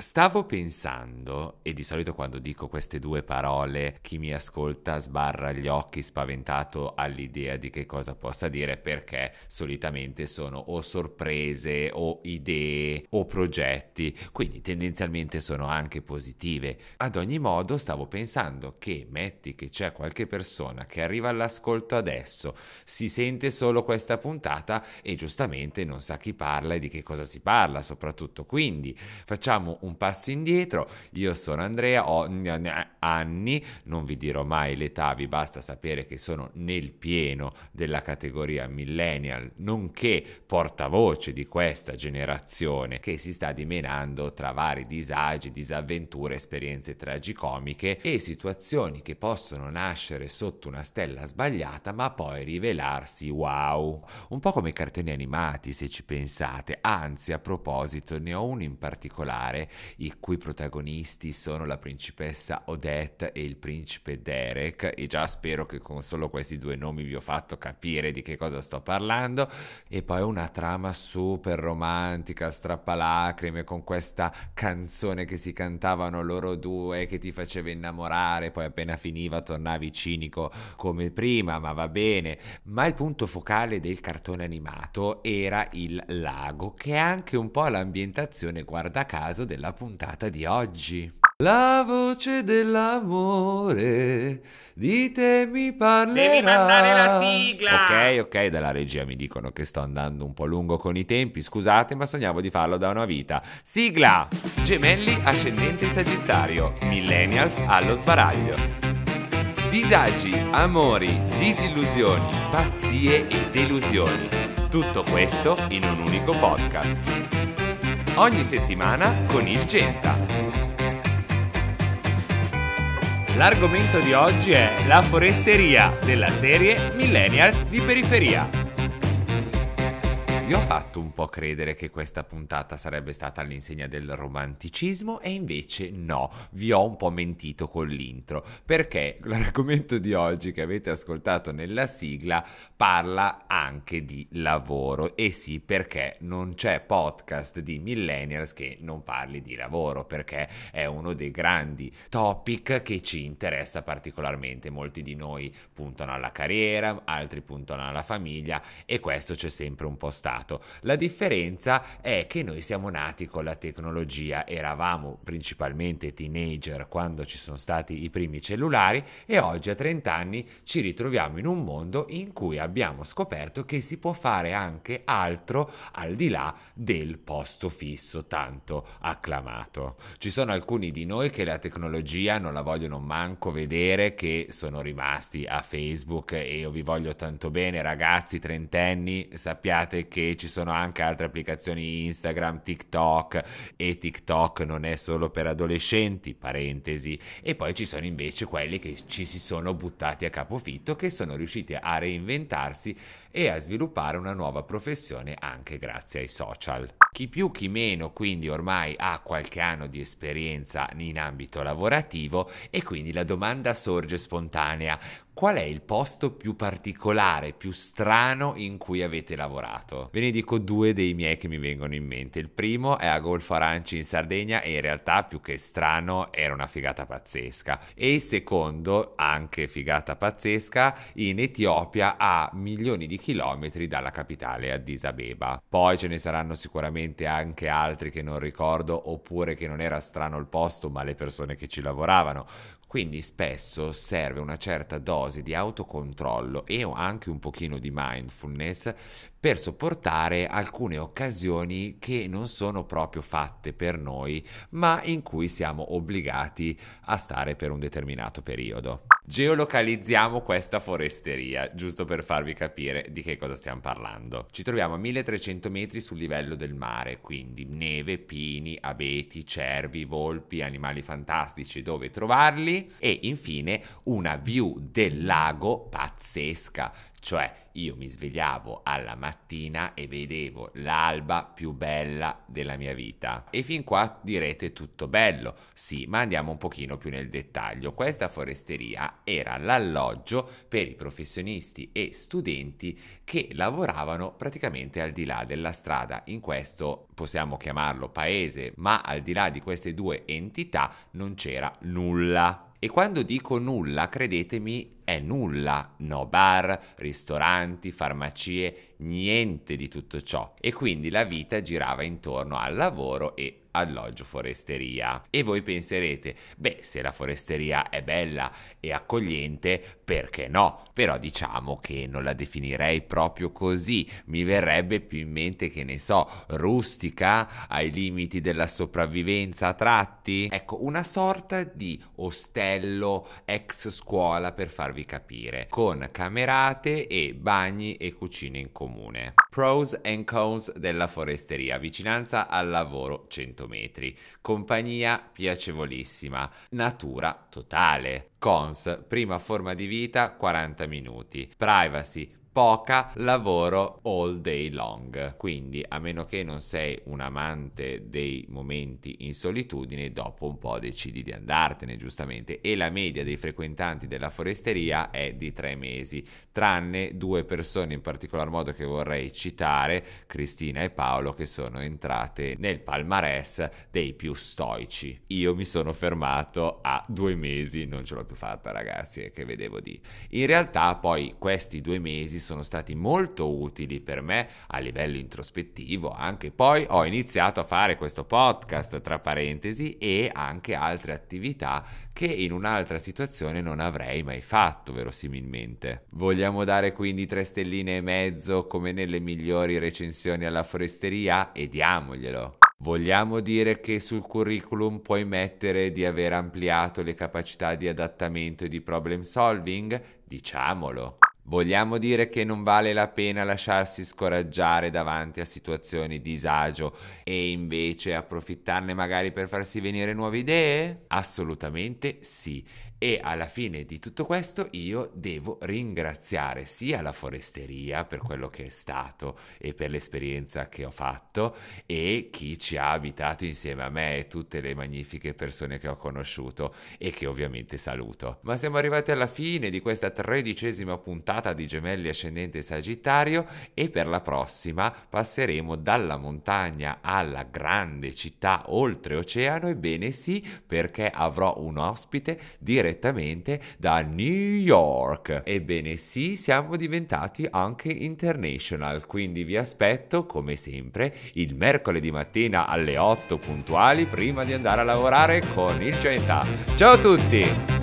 Stavo pensando, e di solito quando dico queste due parole, chi mi ascolta sbarra gli occhi spaventato all'idea di che cosa possa dire perché solitamente sono o sorprese o idee o progetti, quindi tendenzialmente sono anche positive. Ad ogni modo stavo pensando che metti che c'è qualche persona che arriva all'ascolto adesso, si sente solo questa puntata e giustamente non sa chi parla e di che cosa si parla soprattutto. Quindi facciamo un un passo indietro, io sono Andrea, ho anni, non vi dirò mai l'età, vi basta sapere che sono nel pieno della categoria millennial, nonché portavoce di questa generazione che si sta dimenando tra vari disagi, disavventure, esperienze tragicomiche e situazioni che possono nascere sotto una stella sbagliata ma poi rivelarsi wow. Un po' come i cartoni animati se ci pensate, anzi a proposito ne ho uno in particolare i cui protagonisti sono la principessa Odette e il principe Derek e già spero che con solo questi due nomi vi ho fatto capire di che cosa sto parlando e poi una trama super romantica, strappalacrime con questa canzone che si cantavano loro due che ti faceva innamorare, poi appena finiva tornavi cinico come prima, ma va bene. Ma il punto focale del cartone animato era il lago, che è anche un po' l'ambientazione, guarda caso, della la puntata di oggi. La voce dell'amore di te mi parlerà. Devi mandare la sigla. Ok, ok, dalla regia mi dicono che sto andando un po' lungo con i tempi, scusate, ma sognavo di farlo da una vita. Sigla! Gemelli ascendente Sagittario, millennials allo sbaraglio. Disagi, amori, disillusioni, pazzie e delusioni. Tutto questo in un unico podcast ogni settimana con il Genta. L'argomento di oggi è la foresteria della serie Millennials di periferia. Vi ho fatto un po' credere che questa puntata sarebbe stata all'insegna del romanticismo e invece no, vi ho un po' mentito con l'intro, perché l'argomento di oggi che avete ascoltato nella sigla parla anche di lavoro e sì perché non c'è podcast di millennials che non parli di lavoro, perché è uno dei grandi topic che ci interessa particolarmente. Molti di noi puntano alla carriera, altri puntano alla famiglia e questo c'è sempre un po' stato passato. La differenza è che noi siamo nati con la tecnologia, eravamo principalmente teenager quando ci sono stati i primi cellulari e oggi a 30 anni ci ritroviamo in un mondo in cui abbiamo scoperto che si può fare anche altro al di là del posto fisso tanto acclamato. Ci sono alcuni di noi che la tecnologia non la vogliono manco vedere, che sono rimasti a Facebook e io vi voglio tanto bene ragazzi trentenni, sappiate che ci sono anche altre applicazioni Instagram, TikTok e TikTok non è solo per adolescenti, parentesi, e poi ci sono invece quelli che ci si sono buttati a capofitto, che sono riusciti a reinventarsi e a sviluppare una nuova professione anche grazie ai social. Chi più chi meno quindi ormai ha qualche anno di esperienza in ambito lavorativo e quindi la domanda sorge spontanea qual è il posto più particolare, più strano in cui avete lavorato? Ve ne dico due dei miei che mi vengono in mente. Il primo è a Golfo Aranci in Sardegna e in realtà più che strano era una figata pazzesca. E il secondo, anche figata pazzesca, in Etiopia a milioni di chilometri dalla capitale Addis Abeba. Poi ce ne saranno sicuramente anche altri che non ricordo oppure che non era strano il posto ma le persone che ci lavoravano. Quindi spesso serve una certa dose di autocontrollo e anche un pochino di mindfulness per sopportare alcune occasioni che non sono proprio fatte per noi, ma in cui siamo obbligati a stare per un determinato periodo. Geolocalizziamo questa foresteria, giusto per farvi capire di che cosa stiamo parlando. Ci troviamo a 1300 metri sul livello del mare, quindi neve, pini, abeti, cervi, volpi, animali fantastici dove trovarli e infine una view del lago pazzesca Cioè, io mi svegliavo alla mattina e vedevo l'alba più bella della mia vita. E fin qua direte tutto bello. Sì, ma andiamo un pochino più nel dettaglio. Questa foresteria era l'alloggio per i professionisti e studenti che lavoravano praticamente al di là della strada. In questo possiamo chiamarlo paese, ma al di là di queste due entità non c'era nulla. E quando dico nulla, credetemi, è nulla. No bar, ristoranti, farmacie, niente di tutto ciò. E quindi la vita girava intorno al lavoro e alloggio foresteria. E voi penserete, beh, se la foresteria è bella e accogliente, perché no? Però diciamo che non la definirei proprio così. Mi verrebbe più in mente che ne so, rustica, ai limiti della sopravvivenza a tratti. Ecco, una sorta di ostello ex scuola per farvi capire, con camerate e bagni e cucine in comune. Pros and cons della foresteria, vicinanza al lavoro 100 metri, compagnia piacevolissima, natura totale. Cons, prima forma di vita 40 minuti, privacy poca lavoro all day long. Quindi, a meno che non sei un amante dei momenti in solitudine, dopo un po' decidi di andartene, giustamente. E la media dei frequentanti della foresteria è di tre mesi, tranne due persone in particolar modo che vorrei citare, Cristina e Paolo, che sono entrate nel palmarès dei più stoici. Io mi sono fermato a due mesi, non ce l'ho più fatta, ragazzi, che vedevo di. In realtà, poi questi due mesi sono stati molto utili per me a livello introspettivo. Anche poi ho iniziato a fare questo podcast, tra parentesi, e anche altre attività che in un'altra situazione non avrei mai fatto, verosimilmente. Vogliamo dare quindi tre stelline e mezzo come nelle migliori recensioni alla foresteria? E diamoglielo. Vogliamo dire che sul curriculum puoi mettere di aver ampliato le capacità di adattamento e di problem solving? Diciamolo. Vogliamo dire che non vale la pena lasciarsi scoraggiare davanti a situazioni di disagio e invece approfittarne magari per farsi venire nuove idee? Assolutamente sì. E alla fine di tutto questo io devo ringraziare sia la foresteria per quello che è stato e per l'esperienza che ho fatto e chi ci ha abitato insieme a me e tutte le magnifiche persone che ho conosciuto e che ovviamente saluto. Ma siamo arrivati alla fine di questa tredicesima puntata di Gemelli Ascendente Sagittario e per la prossima passeremo dalla montagna alla grande città oltreoceano. Ebbene sì, perché avrò un ospite direttamente direttamente da New York. Ebbene sì, siamo diventati anche international, quindi vi aspetto come sempre il mercoledì mattina alle 8 puntuali prima di andare a lavorare con il Genta. Ciao a tutti!